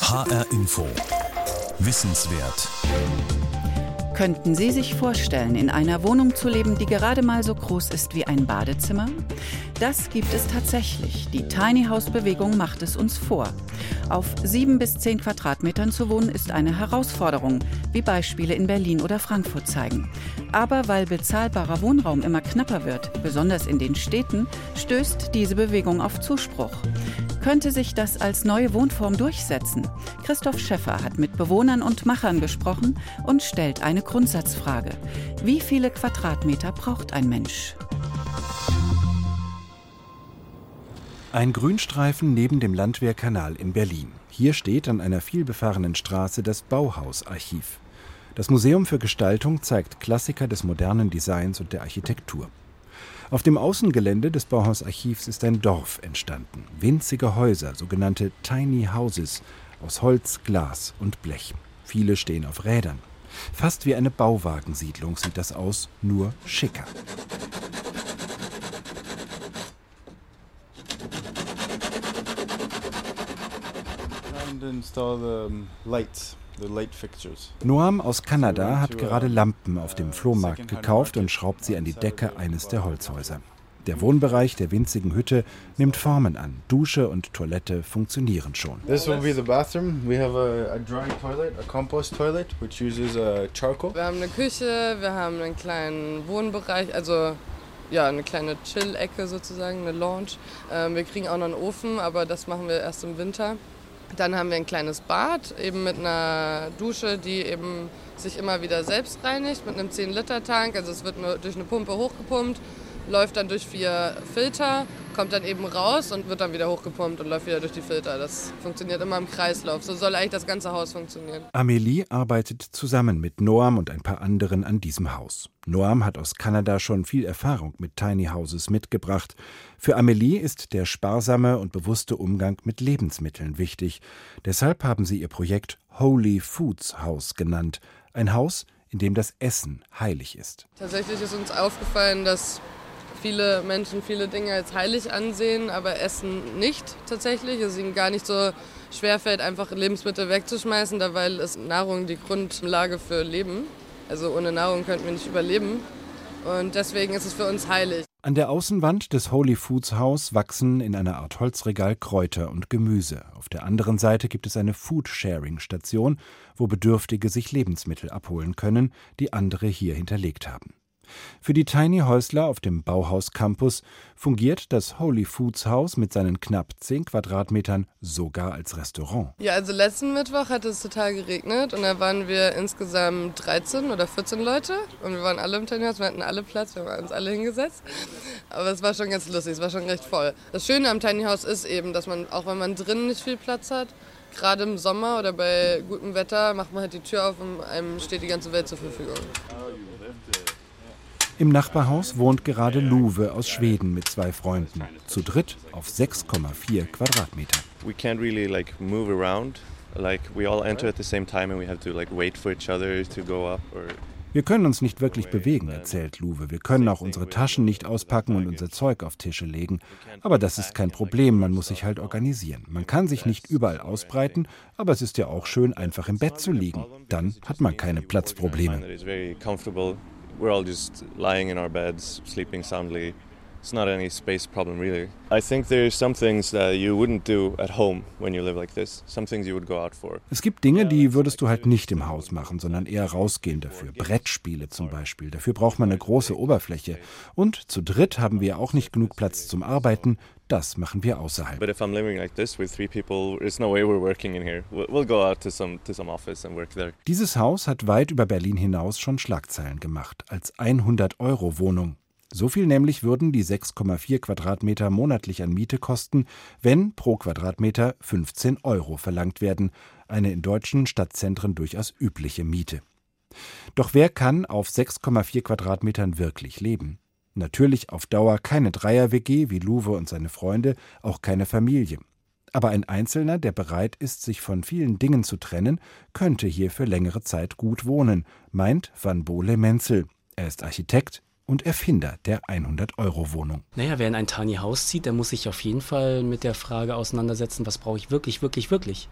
HR Info. Wissenswert. Könnten Sie sich vorstellen, in einer Wohnung zu leben, die gerade mal so groß ist wie ein Badezimmer? Das gibt es tatsächlich. Die Tiny House Bewegung macht es uns vor. Auf sieben bis zehn Quadratmetern zu wohnen ist eine Herausforderung, wie Beispiele in Berlin oder Frankfurt zeigen. Aber weil bezahlbarer Wohnraum immer knapper wird, besonders in den Städten, stößt diese Bewegung auf Zuspruch. Könnte sich das als neue Wohnform durchsetzen? Christoph Schäffer hat mit Bewohnern und Machern gesprochen und stellt eine Grundsatzfrage. Wie viele Quadratmeter braucht ein Mensch? Ein Grünstreifen neben dem Landwehrkanal in Berlin. Hier steht an einer vielbefahrenen Straße das Bauhausarchiv. Das Museum für Gestaltung zeigt Klassiker des modernen Designs und der Architektur. Auf dem Außengelände des Bauhausarchivs ist ein Dorf entstanden. Winzige Häuser, sogenannte Tiny Houses, aus Holz, Glas und Blech. Viele stehen auf Rädern. Fast wie eine Bauwagensiedlung sieht das aus, nur schicker. Noam aus Kanada hat gerade Lampen auf dem Flohmarkt gekauft und schraubt sie an die Decke eines der Holzhäuser. Der Wohnbereich der winzigen Hütte nimmt Formen an. Dusche und Toilette funktionieren schon. This will be the bathroom. We have a, a dry toilet, a compost toilet, which uses uh, charcoal. Wir haben eine Küche, wir haben einen kleinen Wohnbereich, also ja, eine kleine Chill-Ecke sozusagen, eine Lounge. Ähm, wir kriegen auch noch einen Ofen, aber das machen wir erst im Winter. Dann haben wir ein kleines Bad, eben mit einer Dusche, die eben sich immer wieder selbst reinigt, mit einem 10-Liter-Tank. Also es wird nur durch eine Pumpe hochgepumpt läuft dann durch vier Filter, kommt dann eben raus und wird dann wieder hochgepumpt und läuft wieder durch die Filter. Das funktioniert immer im Kreislauf. So soll eigentlich das ganze Haus funktionieren. Amelie arbeitet zusammen mit Noam und ein paar anderen an diesem Haus. Noam hat aus Kanada schon viel Erfahrung mit Tiny Houses mitgebracht. Für Amelie ist der sparsame und bewusste Umgang mit Lebensmitteln wichtig. Deshalb haben sie ihr Projekt Holy Foods House genannt. Ein Haus, in dem das Essen heilig ist. Tatsächlich ist uns aufgefallen, dass viele Menschen viele Dinge als heilig ansehen, aber Essen nicht tatsächlich. Es ihnen gar nicht so schwerfällt, einfach Lebensmittel wegzuschmeißen, da weil es Nahrung die Grundlage für Leben. Also ohne Nahrung könnten wir nicht überleben. Und deswegen ist es für uns heilig. An der Außenwand des Holy Foods Haus wachsen in einer Art Holzregal Kräuter und Gemüse. Auf der anderen Seite gibt es eine Food-Sharing-Station, wo Bedürftige sich Lebensmittel abholen können, die andere hier hinterlegt haben. Für die Tiny Häusler auf dem Bauhaus Campus fungiert das Holy Foods Haus mit seinen knapp 10 Quadratmetern sogar als Restaurant. Ja, also letzten Mittwoch hat es total geregnet und da waren wir insgesamt 13 oder 14 Leute und wir waren alle im Tiny House, wir hatten alle Platz, wir haben uns alle hingesetzt. Aber es war schon ganz lustig, es war schon recht voll. Das Schöne am Tiny House ist eben, dass man, auch wenn man drinnen nicht viel Platz hat, gerade im Sommer oder bei gutem Wetter macht man halt die Tür auf und einem steht die ganze Welt zur Verfügung. Im Nachbarhaus wohnt gerade Luwe aus Schweden mit zwei Freunden. Zu dritt auf 6,4 Quadratmeter. We can't really like move around. Like we all enter at the same time and we have to like wait for each other to go up or wir können uns nicht wirklich bewegen, erzählt Luwe. Wir können auch unsere Taschen nicht auspacken und unser Zeug auf Tische legen. Aber das ist kein Problem, man muss sich halt organisieren. Man kann sich nicht überall ausbreiten, aber es ist ja auch schön, einfach im Bett zu liegen. Dann hat man keine Platzprobleme we're all just lying in our beds, sleeping soundly. It's not any space problem really. I think there's some things that you wouldn't do at home when you live like this. Some things you would go out for. Es gibt Dinge, die würdest du halt nicht im Haus machen, sondern eher rausgehen dafür. Brettspiele zum Beispiel. Dafür braucht man eine große Oberfläche. Und zu dritt haben wir auch nicht genug Platz zum Arbeiten. Das machen wir außerhalb. But if I'm living like this with three people, there's no way we're working in here. We'll go out to some to some office and work there. Dieses Haus hat weit über Berlin hinaus schon Schlagzeilen gemacht als 100 Euro Wohnung. So viel nämlich würden die 6,4 Quadratmeter monatlich an Miete kosten, wenn pro Quadratmeter 15 Euro verlangt werden, eine in deutschen Stadtzentren durchaus übliche Miete. Doch wer kann auf 6,4 Quadratmetern wirklich leben? Natürlich auf Dauer keine Dreier-WG wie Luwe und seine Freunde, auch keine Familie. Aber ein Einzelner, der bereit ist, sich von vielen Dingen zu trennen, könnte hier für längere Zeit gut wohnen, meint Van Bole Menzel. Er ist Architekt, und Erfinder der 100-Euro-Wohnung. Naja, wer in ein Tiny House zieht, der muss sich auf jeden Fall mit der Frage auseinandersetzen, was brauche ich wirklich, wirklich, wirklich.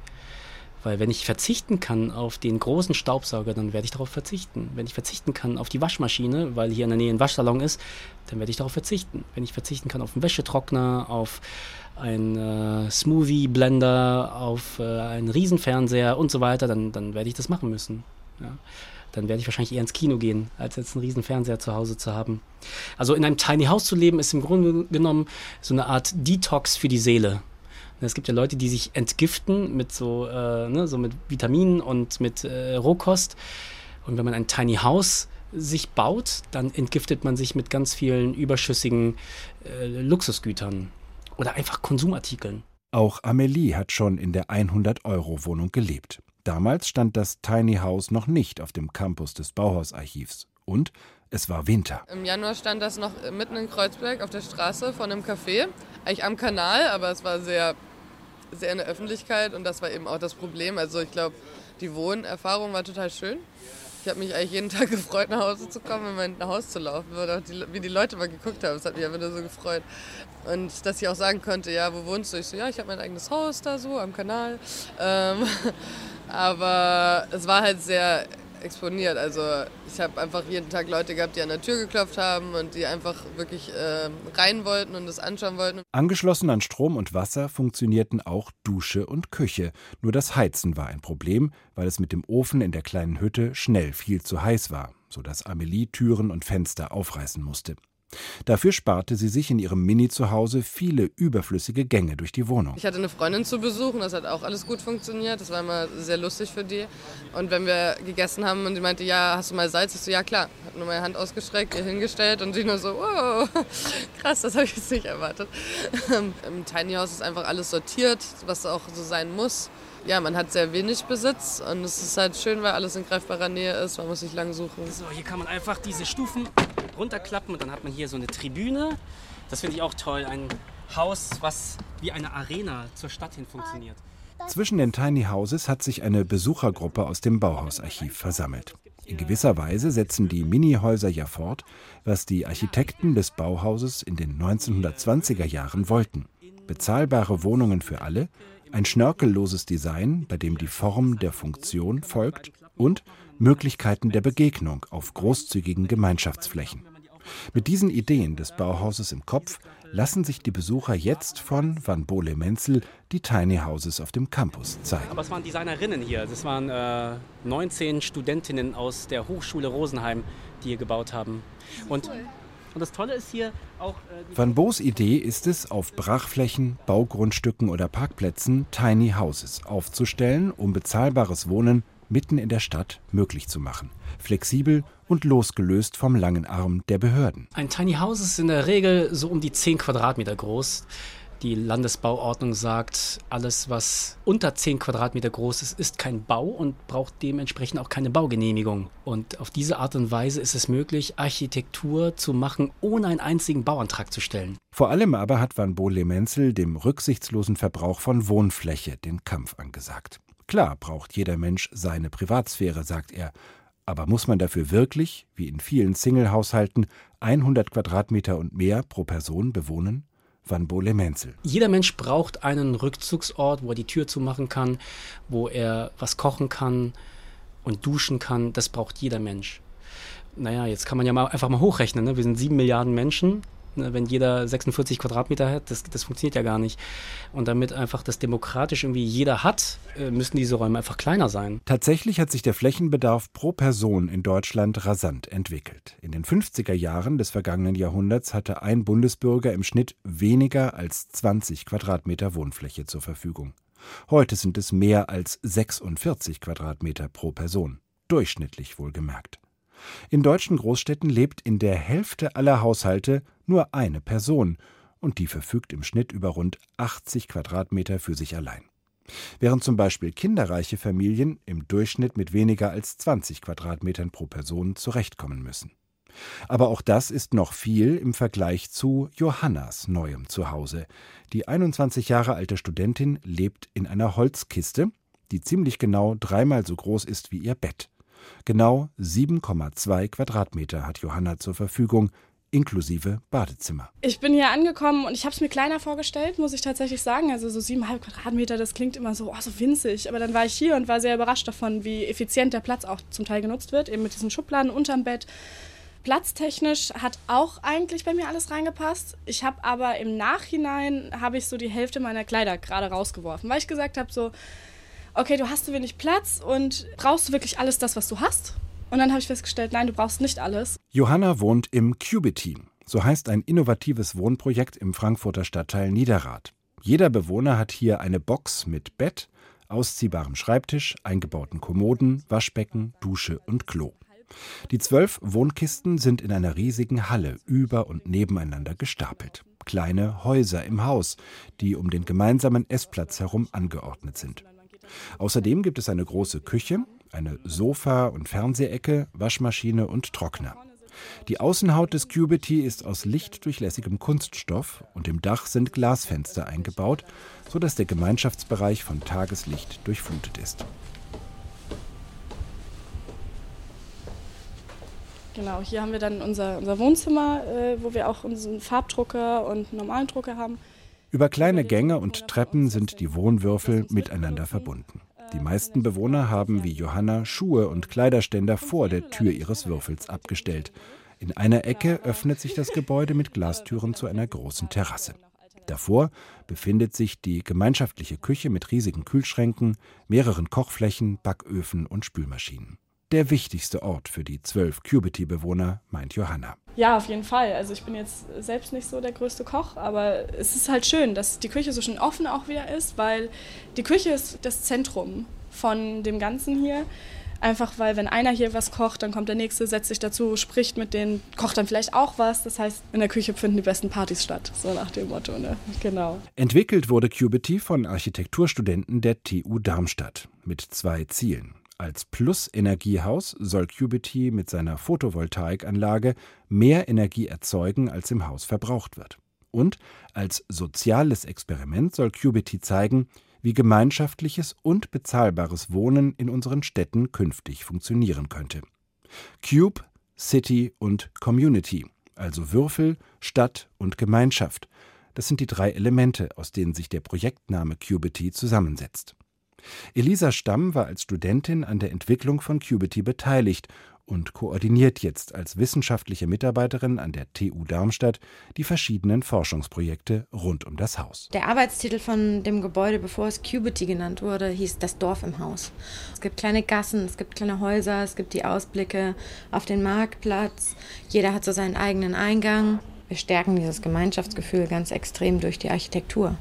Weil wenn ich verzichten kann auf den großen Staubsauger, dann werde ich darauf verzichten. Wenn ich verzichten kann auf die Waschmaschine, weil hier in der Nähe ein Waschsalon ist, dann werde ich darauf verzichten. Wenn ich verzichten kann auf einen Wäschetrockner, auf einen äh, Smoothie-Blender, auf äh, einen Riesenfernseher und so weiter, dann, dann werde ich das machen müssen. Ja dann werde ich wahrscheinlich eher ins Kino gehen, als jetzt einen riesen Fernseher zu Hause zu haben. Also in einem Tiny House zu leben, ist im Grunde genommen so eine Art Detox für die Seele. Es gibt ja Leute, die sich entgiften mit so, äh, ne, so mit Vitaminen und mit äh, Rohkost. Und wenn man ein Tiny House sich baut, dann entgiftet man sich mit ganz vielen überschüssigen äh, Luxusgütern oder einfach Konsumartikeln. Auch Amelie hat schon in der 100-Euro-Wohnung gelebt. Damals stand das Tiny House noch nicht auf dem Campus des Bauhausarchivs. Und es war Winter. Im Januar stand das noch mitten in Kreuzberg auf der Straße von einem Café. Eigentlich am Kanal, aber es war sehr, sehr in der Öffentlichkeit und das war eben auch das Problem. Also ich glaube, die Wohnerfahrung war total schön. Ich habe mich eigentlich jeden Tag gefreut, nach Hause zu kommen, in mein Haus zu laufen. Die, wie die Leute mal geguckt haben, das hat mich einfach nur so gefreut. Und dass ich auch sagen konnte, ja, wo wohnst du? Ich so, ja, ich habe mein eigenes Haus da so am Kanal. Ähm, aber es war halt sehr exponiert. Also ich habe einfach jeden Tag Leute gehabt, die an der Tür geklopft haben und die einfach wirklich äh, rein wollten und es anschauen wollten. Angeschlossen an Strom und Wasser funktionierten auch Dusche und Küche. Nur das Heizen war ein Problem, weil es mit dem Ofen in der kleinen Hütte schnell viel zu heiß war, sodass Amelie Türen und Fenster aufreißen musste. Dafür sparte sie sich in ihrem Mini-Zuhause viele überflüssige Gänge durch die Wohnung. Ich hatte eine Freundin zu besuchen, das hat auch alles gut funktioniert. Das war immer sehr lustig für die. Und wenn wir gegessen haben und sie meinte, ja, hast du mal Salz? Ich so, ja klar. Hat nur meine Hand ausgestreckt, ihr hingestellt und sie nur so, wow, krass, das habe ich jetzt nicht erwartet. Im Tiny House ist einfach alles sortiert, was auch so sein muss ja, man hat sehr wenig Besitz und es ist halt schön, weil alles in greifbarer Nähe ist. Man muss nicht lang suchen. So, hier kann man einfach diese Stufen runterklappen und dann hat man hier so eine Tribüne. Das finde ich auch toll. Ein Haus, was wie eine Arena zur Stadt hin funktioniert. Zwischen den Tiny Houses hat sich eine Besuchergruppe aus dem Bauhausarchiv versammelt. In gewisser Weise setzen die Minihäuser ja fort, was die Architekten des Bauhauses in den 1920er Jahren wollten. Bezahlbare Wohnungen für alle, ein schnörkelloses Design, bei dem die Form der Funktion folgt und Möglichkeiten der Begegnung auf großzügigen Gemeinschaftsflächen. Mit diesen Ideen des Bauhauses im Kopf lassen sich die Besucher jetzt von Van Bole Menzel die Tiny Houses auf dem Campus zeigen. Aber es waren Designerinnen hier. Das waren äh, 19 Studentinnen aus der Hochschule Rosenheim, die hier gebaut haben. Und und das Tolle ist hier auch. Äh, Van Boos Idee ist es, auf Brachflächen, Baugrundstücken oder Parkplätzen Tiny Houses aufzustellen, um bezahlbares Wohnen mitten in der Stadt möglich zu machen. Flexibel und losgelöst vom langen Arm der Behörden. Ein Tiny House ist in der Regel so um die 10 Quadratmeter groß. Die Landesbauordnung sagt, alles, was unter 10 Quadratmeter groß ist, ist kein Bau und braucht dementsprechend auch keine Baugenehmigung. Und auf diese Art und Weise ist es möglich, Architektur zu machen, ohne einen einzigen Bauantrag zu stellen. Vor allem aber hat Van Bohle-Menzel dem rücksichtslosen Verbrauch von Wohnfläche den Kampf angesagt. Klar braucht jeder Mensch seine Privatsphäre, sagt er. Aber muss man dafür wirklich, wie in vielen Single-Haushalten, 100 Quadratmeter und mehr pro Person bewohnen? Van Bole-Menzel. Jeder Mensch braucht einen Rückzugsort, wo er die Tür zumachen kann, wo er was kochen kann und duschen kann. Das braucht jeder Mensch. Naja, jetzt kann man ja mal einfach mal hochrechnen. Ne? Wir sind sieben Milliarden Menschen. Ne, wenn jeder 46 Quadratmeter hat, das, das funktioniert ja gar nicht. Und damit einfach das demokratisch irgendwie jeder hat, äh, müssen diese Räume einfach kleiner sein. Tatsächlich hat sich der Flächenbedarf pro Person in Deutschland rasant entwickelt. In den 50er Jahren des vergangenen Jahrhunderts hatte ein Bundesbürger im Schnitt weniger als 20 Quadratmeter Wohnfläche zur Verfügung. Heute sind es mehr als 46 Quadratmeter pro Person. Durchschnittlich wohlgemerkt. In deutschen Großstädten lebt in der Hälfte aller Haushalte nur eine Person und die verfügt im Schnitt über rund 80 Quadratmeter für sich allein. Während zum Beispiel kinderreiche Familien im Durchschnitt mit weniger als 20 Quadratmetern pro Person zurechtkommen müssen. Aber auch das ist noch viel im Vergleich zu Johannas neuem Zuhause. Die 21 Jahre alte Studentin lebt in einer Holzkiste, die ziemlich genau dreimal so groß ist wie ihr Bett. Genau 7,2 Quadratmeter hat Johanna zur Verfügung, inklusive Badezimmer. Ich bin hier angekommen und ich habe es mir kleiner vorgestellt, muss ich tatsächlich sagen. Also so siebeneinhalb Quadratmeter, das klingt immer so, oh, so winzig. Aber dann war ich hier und war sehr überrascht davon, wie effizient der Platz auch zum Teil genutzt wird, eben mit diesen Schubladen unterm Bett. Platztechnisch hat auch eigentlich bei mir alles reingepasst. Ich habe aber im Nachhinein habe ich so die Hälfte meiner Kleider gerade rausgeworfen, weil ich gesagt habe so, okay, du hast zu wenig Platz und brauchst du wirklich alles das, was du hast? Und dann habe ich festgestellt, nein, du brauchst nicht alles. Johanna wohnt im Cubity. So heißt ein innovatives Wohnprojekt im Frankfurter Stadtteil Niederrad. Jeder Bewohner hat hier eine Box mit Bett, ausziehbarem Schreibtisch, eingebauten Kommoden, Waschbecken, Dusche und Klo. Die zwölf Wohnkisten sind in einer riesigen Halle über und nebeneinander gestapelt. Kleine Häuser im Haus, die um den gemeinsamen Essplatz herum angeordnet sind. Außerdem gibt es eine große Küche, eine Sofa- und Fernsehecke, Waschmaschine und Trockner. Die Außenhaut des Cubity ist aus lichtdurchlässigem Kunststoff und im Dach sind Glasfenster eingebaut, sodass der Gemeinschaftsbereich von Tageslicht durchflutet ist. Genau, hier haben wir dann unser, unser Wohnzimmer, äh, wo wir auch unseren Farbdrucker und normalen Drucker haben. Über kleine Gänge und Treppen sind die Wohnwürfel miteinander verbunden. Die meisten Bewohner haben wie Johanna Schuhe und Kleiderständer vor der Tür ihres Würfels abgestellt. In einer Ecke öffnet sich das Gebäude mit Glastüren zu einer großen Terrasse. Davor befindet sich die gemeinschaftliche Küche mit riesigen Kühlschränken, mehreren Kochflächen, Backöfen und Spülmaschinen. Der wichtigste Ort für die zwölf Cubity-Bewohner, meint Johanna. Ja, auf jeden Fall. Also ich bin jetzt selbst nicht so der größte Koch, aber es ist halt schön, dass die Küche so schön offen auch wieder ist, weil die Küche ist das Zentrum von dem Ganzen hier. Einfach weil, wenn einer hier was kocht, dann kommt der nächste, setzt sich dazu, spricht mit denen, kocht dann vielleicht auch was. Das heißt, in der Küche finden die besten Partys statt, so nach dem Motto. Ne? Genau. Entwickelt wurde Cubity von Architekturstudenten der TU Darmstadt mit zwei Zielen. Als Plus-Energiehaus soll Cubity mit seiner Photovoltaikanlage mehr Energie erzeugen, als im Haus verbraucht wird. Und als soziales Experiment soll Cubity zeigen, wie gemeinschaftliches und bezahlbares Wohnen in unseren Städten künftig funktionieren könnte. Cube, City und Community, also Würfel, Stadt und Gemeinschaft. Das sind die drei Elemente, aus denen sich der Projektname Cubity zusammensetzt. Elisa Stamm war als Studentin an der Entwicklung von Cubity beteiligt und koordiniert jetzt als wissenschaftliche Mitarbeiterin an der TU Darmstadt die verschiedenen Forschungsprojekte rund um das Haus. Der Arbeitstitel von dem Gebäude, bevor es Cubity genannt wurde, hieß Das Dorf im Haus. Es gibt kleine Gassen, es gibt kleine Häuser, es gibt die Ausblicke auf den Marktplatz. Jeder hat so seinen eigenen Eingang. Wir stärken dieses Gemeinschaftsgefühl ganz extrem durch die Architektur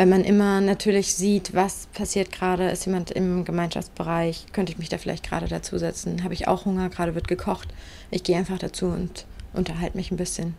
wenn man immer natürlich sieht, was passiert gerade, ist jemand im Gemeinschaftsbereich, könnte ich mich da vielleicht gerade dazusetzen, habe ich auch Hunger, gerade wird gekocht. Ich gehe einfach dazu und unterhalte mich ein bisschen.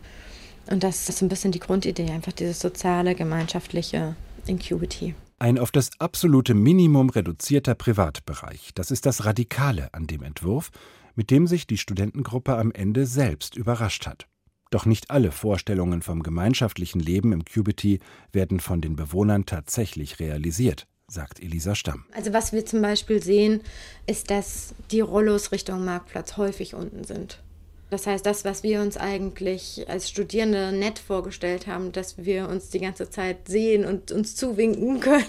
Und das ist ein bisschen die Grundidee, einfach dieses soziale, gemeinschaftliche Incubity. Ein auf das absolute Minimum reduzierter Privatbereich, das ist das Radikale an dem Entwurf, mit dem sich die Studentengruppe am Ende selbst überrascht hat. Doch nicht alle Vorstellungen vom gemeinschaftlichen Leben im Cubity werden von den Bewohnern tatsächlich realisiert, sagt Elisa Stamm. Also was wir zum Beispiel sehen, ist, dass die Rollos Richtung Marktplatz häufig unten sind. Das heißt, das, was wir uns eigentlich als Studierende nett vorgestellt haben, dass wir uns die ganze Zeit sehen und uns zuwinken können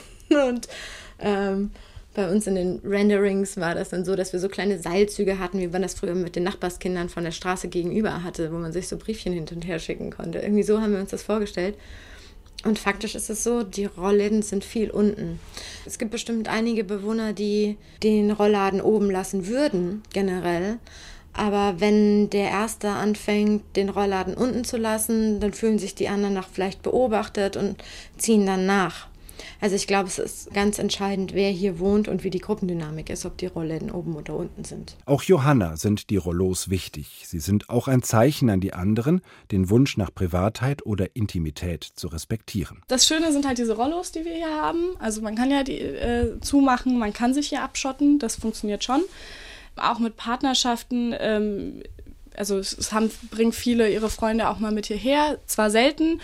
und ähm, bei uns in den Renderings war das dann so, dass wir so kleine Seilzüge hatten, wie man das früher mit den Nachbarskindern von der Straße gegenüber hatte, wo man sich so Briefchen hin und her schicken konnte. Irgendwie so haben wir uns das vorgestellt. Und faktisch ist es so, die Rollläden sind viel unten. Es gibt bestimmt einige Bewohner, die den Rollladen oben lassen würden, generell. Aber wenn der Erste anfängt, den Rollladen unten zu lassen, dann fühlen sich die anderen nach vielleicht beobachtet und ziehen dann nach. Also ich glaube, es ist ganz entscheidend, wer hier wohnt und wie die Gruppendynamik ist, ob die Rollläden oben oder unten sind. Auch Johanna sind die Rollos wichtig. Sie sind auch ein Zeichen an die anderen, den Wunsch nach Privatheit oder Intimität zu respektieren. Das Schöne sind halt diese Rollos, die wir hier haben. Also man kann ja die äh, zumachen, man kann sich hier abschotten, das funktioniert schon. Auch mit Partnerschaften ähm, also es haben, bringen viele ihre Freunde auch mal mit hierher, zwar selten,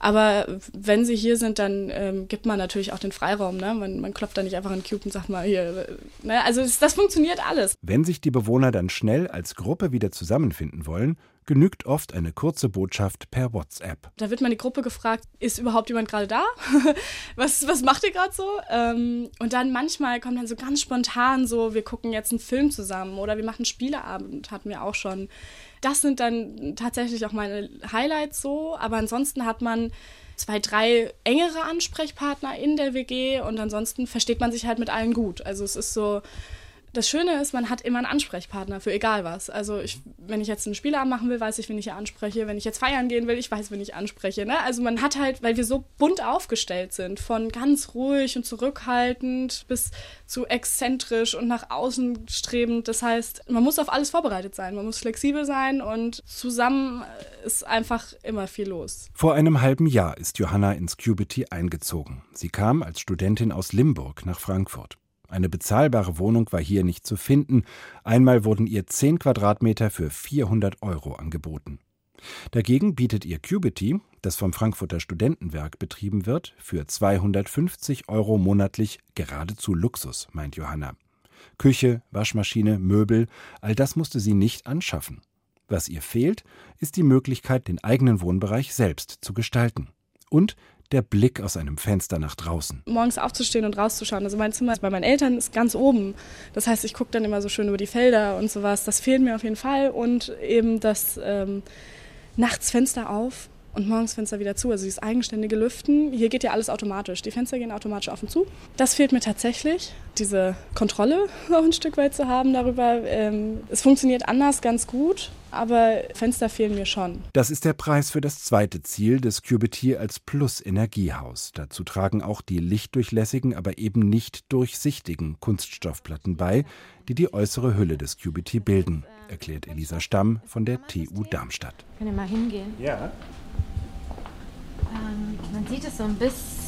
aber wenn sie hier sind, dann ähm, gibt man natürlich auch den Freiraum. Ne? Man, man klopft da nicht einfach an Cube und sagt mal hier. Ne? Also das, das funktioniert alles. Wenn sich die Bewohner dann schnell als Gruppe wieder zusammenfinden wollen, genügt oft eine kurze Botschaft per WhatsApp. Da wird man die Gruppe gefragt, ist überhaupt jemand gerade da? was, was macht ihr gerade so? Ähm, und dann manchmal kommt dann so ganz spontan so, wir gucken jetzt einen Film zusammen oder wir machen einen Spieleabend, hatten wir auch schon. Das sind dann tatsächlich auch meine Highlights so, aber ansonsten hat man zwei, drei engere Ansprechpartner in der WG und ansonsten versteht man sich halt mit allen gut. Also es ist so, das Schöne ist, man hat immer einen Ansprechpartner für egal was. Also ich, wenn ich jetzt einen Spieleabend machen will, weiß ich, wen ich anspreche. Wenn ich jetzt feiern gehen will, ich weiß, wen ich anspreche. Ne? Also man hat halt, weil wir so bunt aufgestellt sind, von ganz ruhig und zurückhaltend bis zu exzentrisch und nach außen strebend. Das heißt, man muss auf alles vorbereitet sein. Man muss flexibel sein und zusammen ist einfach immer viel los. Vor einem halben Jahr ist Johanna ins Cubity eingezogen. Sie kam als Studentin aus Limburg nach Frankfurt. Eine bezahlbare Wohnung war hier nicht zu finden. Einmal wurden ihr 10 Quadratmeter für 400 Euro angeboten. Dagegen bietet ihr Cubity, das vom Frankfurter Studentenwerk betrieben wird, für 250 Euro monatlich geradezu Luxus, meint Johanna. Küche, Waschmaschine, Möbel, all das musste sie nicht anschaffen. Was ihr fehlt, ist die Möglichkeit, den eigenen Wohnbereich selbst zu gestalten. Und der Blick aus einem Fenster nach draußen. Morgens aufzustehen und rauszuschauen. Also mein Zimmer bei meinen Eltern ist ganz oben. Das heißt, ich gucke dann immer so schön über die Felder und sowas. Das fehlt mir auf jeden Fall. Und eben das ähm, nachts auf und morgens Fenster wieder zu. Also dieses eigenständige Lüften. Hier geht ja alles automatisch. Die Fenster gehen automatisch auf und zu. Das fehlt mir tatsächlich, diese Kontrolle auch ein Stück weit zu haben darüber. Ähm, es funktioniert anders ganz gut, aber Fenster fehlen mir schon. Das ist der Preis für das zweite Ziel des Cubity als Plus-Energiehaus. Dazu tragen auch die lichtdurchlässigen, aber eben nicht durchsichtigen Kunststoffplatten bei, die die äußere Hülle des Cubity bilden, erklärt Elisa Stamm von der TU Darmstadt. Können wir mal hingehen? Ja. Ähm, man sieht es so ein bisschen.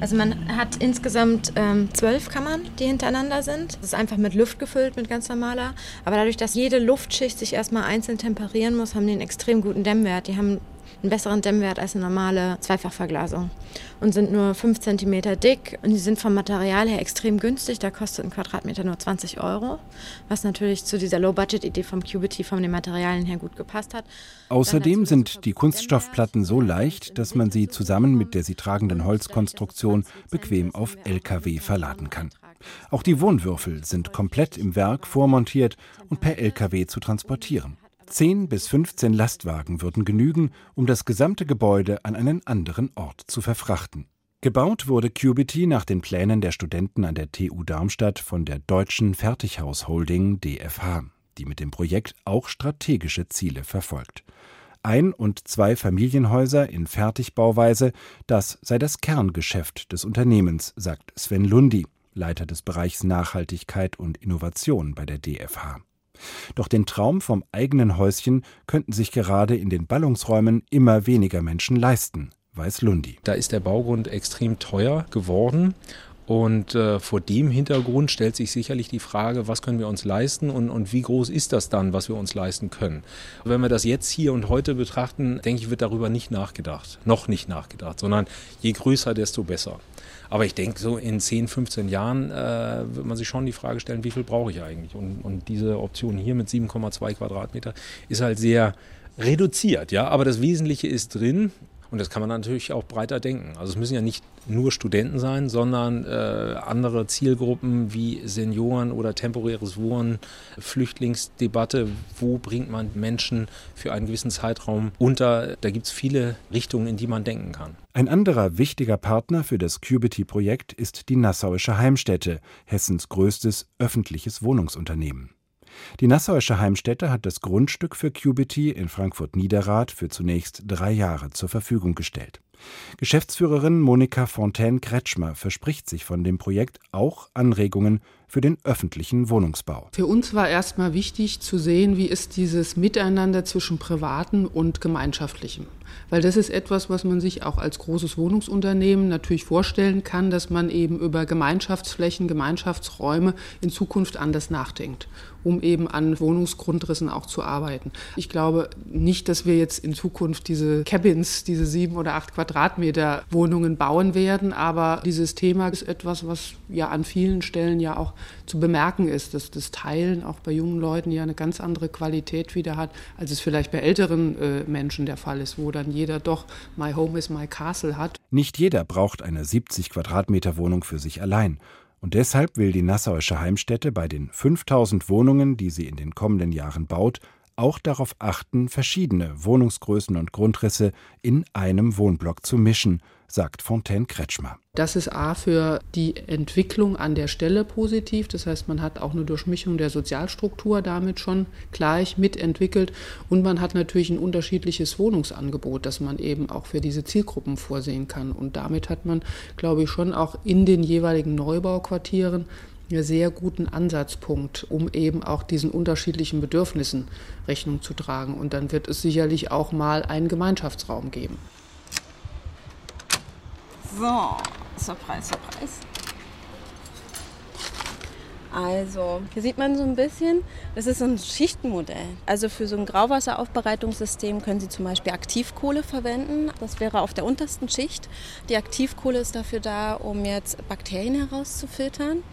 Also man hat insgesamt ähm, zwölf Kammern, die hintereinander sind. Das ist einfach mit Luft gefüllt, mit ganz normaler. Aber dadurch, dass jede Luftschicht sich erstmal einzeln temperieren muss, haben die einen extrem guten Dämmwert. Die haben einen besseren Dämmwert als eine normale Zweifachverglasung und sind nur 5 cm dick und die sind vom Material her extrem günstig. Da kostet ein Quadratmeter nur 20 Euro, was natürlich zu dieser Low-Budget-Idee vom Cubity von den Materialien her gut gepasst hat. Außerdem sind die Kunststoffplatten so leicht, dass man sie zusammen mit der sie tragenden Holzkonstruktion bequem auf LKW verladen kann. Auch die Wohnwürfel sind komplett im Werk vormontiert und per LKW zu transportieren. 10 bis 15 Lastwagen würden genügen, um das gesamte Gebäude an einen anderen Ort zu verfrachten. Gebaut wurde Cubity nach den Plänen der Studenten an der TU Darmstadt von der Deutschen Fertighaus Holding DFH, die mit dem Projekt auch strategische Ziele verfolgt. Ein- und zwei Familienhäuser in Fertigbauweise, das sei das Kerngeschäft des Unternehmens, sagt Sven Lundi, Leiter des Bereichs Nachhaltigkeit und Innovation bei der DFH. Doch den Traum vom eigenen Häuschen könnten sich gerade in den Ballungsräumen immer weniger Menschen leisten, weiß Lundi. Da ist der Baugrund extrem teuer geworden. Und äh, vor dem Hintergrund stellt sich sicherlich die Frage, was können wir uns leisten und, und wie groß ist das dann, was wir uns leisten können. Wenn wir das jetzt hier und heute betrachten, denke ich, wird darüber nicht nachgedacht, noch nicht nachgedacht, sondern je größer, desto besser. Aber ich denke, so in 10, 15 Jahren äh, wird man sich schon die Frage stellen, wie viel brauche ich eigentlich? Und, und diese Option hier mit 7,2 Quadratmeter ist halt sehr reduziert, ja. Aber das Wesentliche ist drin. Und das kann man natürlich auch breiter denken. Also es müssen ja nicht nur Studenten sein, sondern äh, andere Zielgruppen wie Senioren oder temporäres Wohnen, Flüchtlingsdebatte. Wo bringt man Menschen für einen gewissen Zeitraum unter? Da gibt es viele Richtungen, in die man denken kann. Ein anderer wichtiger Partner für das Cubity-Projekt ist die Nassauische Heimstätte, Hessens größtes öffentliches Wohnungsunternehmen. Die Nassauische Heimstätte hat das Grundstück für Cubity in Frankfurt-Niederrad für zunächst drei Jahre zur Verfügung gestellt. Geschäftsführerin Monika Fontaine-Kretschmer verspricht sich von dem Projekt auch Anregungen für den öffentlichen Wohnungsbau. Für uns war erstmal wichtig zu sehen, wie ist dieses Miteinander zwischen privaten und gemeinschaftlichem. Weil das ist etwas, was man sich auch als großes Wohnungsunternehmen natürlich vorstellen kann, dass man eben über Gemeinschaftsflächen, Gemeinschaftsräume in Zukunft anders nachdenkt, um eben an Wohnungsgrundrissen auch zu arbeiten. Ich glaube nicht, dass wir jetzt in Zukunft diese Cabins, diese sieben oder acht Quadratmeter Quadratmeter Wohnungen bauen werden. Aber dieses Thema ist etwas, was ja an vielen Stellen ja auch zu bemerken ist, dass das Teilen auch bei jungen Leuten ja eine ganz andere Qualität wieder hat, als es vielleicht bei älteren äh, Menschen der Fall ist, wo dann jeder doch My Home is my Castle hat. Nicht jeder braucht eine 70 Quadratmeter Wohnung für sich allein. Und deshalb will die Nassauische Heimstätte bei den 5000 Wohnungen, die sie in den kommenden Jahren baut, auch darauf achten, verschiedene Wohnungsgrößen und Grundrisse in einem Wohnblock zu mischen, sagt Fontaine Kretschmer. Das ist A für die Entwicklung an der Stelle positiv. Das heißt, man hat auch eine Durchmischung der Sozialstruktur damit schon gleich mitentwickelt. Und man hat natürlich ein unterschiedliches Wohnungsangebot, das man eben auch für diese Zielgruppen vorsehen kann. Und damit hat man, glaube ich, schon auch in den jeweiligen Neubauquartieren einen sehr guten Ansatzpunkt, um eben auch diesen unterschiedlichen Bedürfnissen Rechnung zu tragen. Und dann wird es sicherlich auch mal einen Gemeinschaftsraum geben. So, Surprise, Surprise. Also, hier sieht man so ein bisschen, das ist so ein Schichtenmodell. Also für so ein Grauwasseraufbereitungssystem können Sie zum Beispiel Aktivkohle verwenden. Das wäre auf der untersten Schicht. Die Aktivkohle ist dafür da, um jetzt Bakterien herauszufiltern.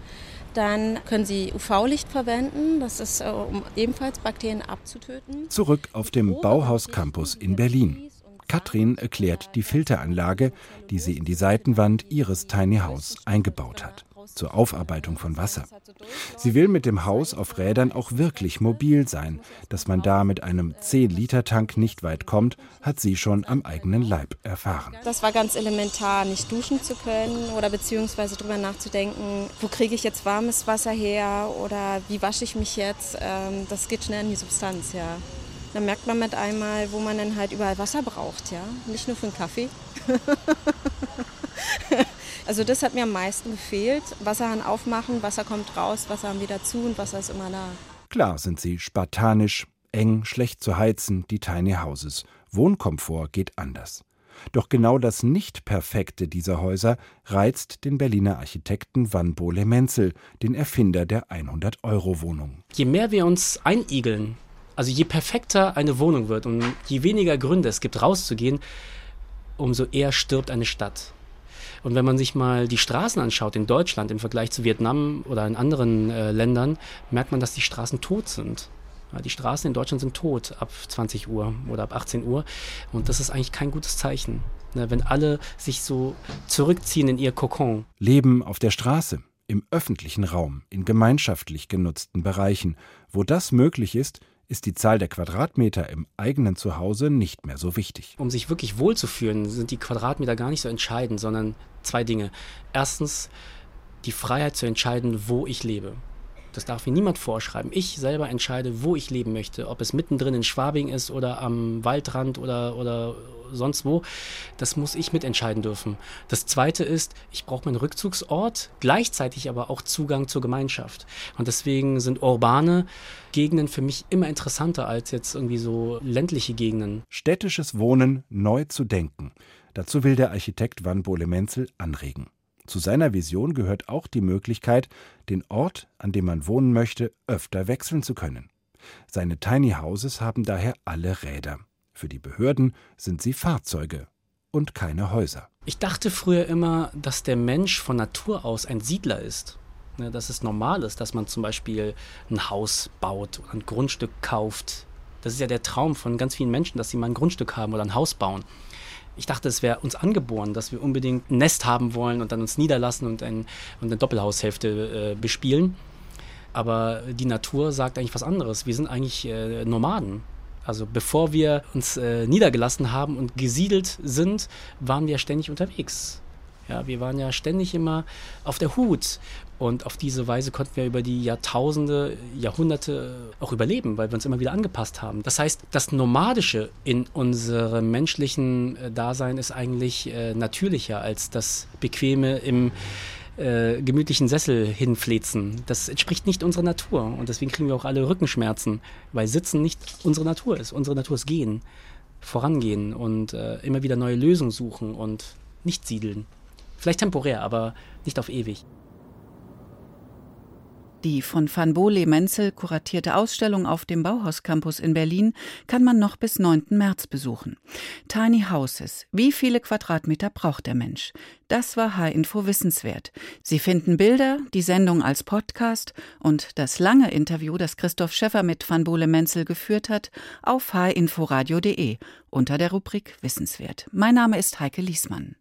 Dann können Sie UV-Licht verwenden, das ist, äh, um ebenfalls Bakterien abzutöten. Zurück auf dem Bauhaus Campus in Berlin. Katrin erklärt die Filteranlage, die sie in die Seitenwand ihres Tiny House eingebaut hat, zur Aufarbeitung von Wasser. Sie will mit dem Haus auf Rädern auch wirklich mobil sein. Dass man da mit einem 10-Liter-Tank nicht weit kommt, hat sie schon am eigenen Leib erfahren. Das war ganz elementar, nicht duschen zu können oder beziehungsweise darüber nachzudenken, wo kriege ich jetzt warmes Wasser her oder wie wasche ich mich jetzt. Ähm, das geht schnell in die Substanz, ja. Da merkt man mit einmal, wo man dann halt überall Wasser braucht, ja. Nicht nur für einen Kaffee. also das hat mir am meisten gefehlt. Wasserhahn aufmachen, Wasser kommt raus, Wasserhahn wieder zu und Wasser ist immer da. Klar sind sie spartanisch, eng, schlecht zu heizen, die Tiny Houses. Wohnkomfort geht anders. Doch genau das Nicht-Perfekte dieser Häuser reizt den Berliner Architekten Van Bole Menzel, den Erfinder der 100-Euro-Wohnung. Je mehr wir uns einigeln also je perfekter eine Wohnung wird und je weniger Gründe es gibt, rauszugehen, umso eher stirbt eine Stadt. Und wenn man sich mal die Straßen anschaut in Deutschland im Vergleich zu Vietnam oder in anderen äh, Ländern, merkt man, dass die Straßen tot sind. Ja, die Straßen in Deutschland sind tot ab 20 Uhr oder ab 18 Uhr. Und das ist eigentlich kein gutes Zeichen. Ne, wenn alle sich so zurückziehen in ihr Kokon. Leben auf der Straße, im öffentlichen Raum, in gemeinschaftlich genutzten Bereichen. Wo das möglich ist, ist die Zahl der Quadratmeter im eigenen Zuhause nicht mehr so wichtig. Um sich wirklich wohlzufühlen, sind die Quadratmeter gar nicht so entscheidend, sondern zwei Dinge. Erstens die Freiheit zu entscheiden, wo ich lebe. Das darf mir niemand vorschreiben. Ich selber entscheide, wo ich leben möchte. Ob es mittendrin in Schwabing ist oder am Waldrand oder, oder sonst wo. Das muss ich mitentscheiden dürfen. Das Zweite ist, ich brauche meinen Rückzugsort, gleichzeitig aber auch Zugang zur Gemeinschaft. Und deswegen sind urbane Gegenden für mich immer interessanter als jetzt irgendwie so ländliche Gegenden. Städtisches Wohnen neu zu denken. Dazu will der Architekt Van Bole-Menzel anregen. Zu seiner Vision gehört auch die Möglichkeit, den Ort, an dem man wohnen möchte, öfter wechseln zu können. Seine Tiny Houses haben daher alle Räder. Für die Behörden sind sie Fahrzeuge und keine Häuser. Ich dachte früher immer, dass der Mensch von Natur aus ein Siedler ist. Ne, dass es normal ist, dass man zum Beispiel ein Haus baut oder ein Grundstück kauft. Das ist ja der Traum von ganz vielen Menschen, dass sie mal ein Grundstück haben oder ein Haus bauen. Ich dachte, es wäre uns angeboren, dass wir unbedingt ein Nest haben wollen und dann uns niederlassen und, ein, und eine Doppelhaushälfte äh, bespielen. Aber die Natur sagt eigentlich was anderes. Wir sind eigentlich äh, Nomaden. Also bevor wir uns äh, niedergelassen haben und gesiedelt sind, waren wir ständig unterwegs. Ja, wir waren ja ständig immer auf der Hut. Und auf diese Weise konnten wir über die Jahrtausende, Jahrhunderte auch überleben, weil wir uns immer wieder angepasst haben. Das heißt, das Nomadische in unserem menschlichen äh, Dasein ist eigentlich äh, natürlicher als das Bequeme im äh, gemütlichen Sessel hinflezen. Das entspricht nicht unserer Natur. Und deswegen kriegen wir auch alle Rückenschmerzen, weil Sitzen nicht unsere Natur ist. Unsere Natur ist Gehen, vorangehen und äh, immer wieder neue Lösungen suchen und nicht siedeln. Vielleicht temporär, aber nicht auf ewig. Die von Van Bole Menzel kuratierte Ausstellung auf dem Bauhaus Campus in Berlin kann man noch bis 9. März besuchen. Tiny Houses. Wie viele Quadratmeter braucht der Mensch? Das war H-Info Wissenswert. Sie finden Bilder, die Sendung als Podcast und das lange Interview, das Christoph Schäffer mit Van Bole Menzel geführt hat, auf hinforadio.de unter der Rubrik Wissenswert. Mein Name ist Heike Liesmann.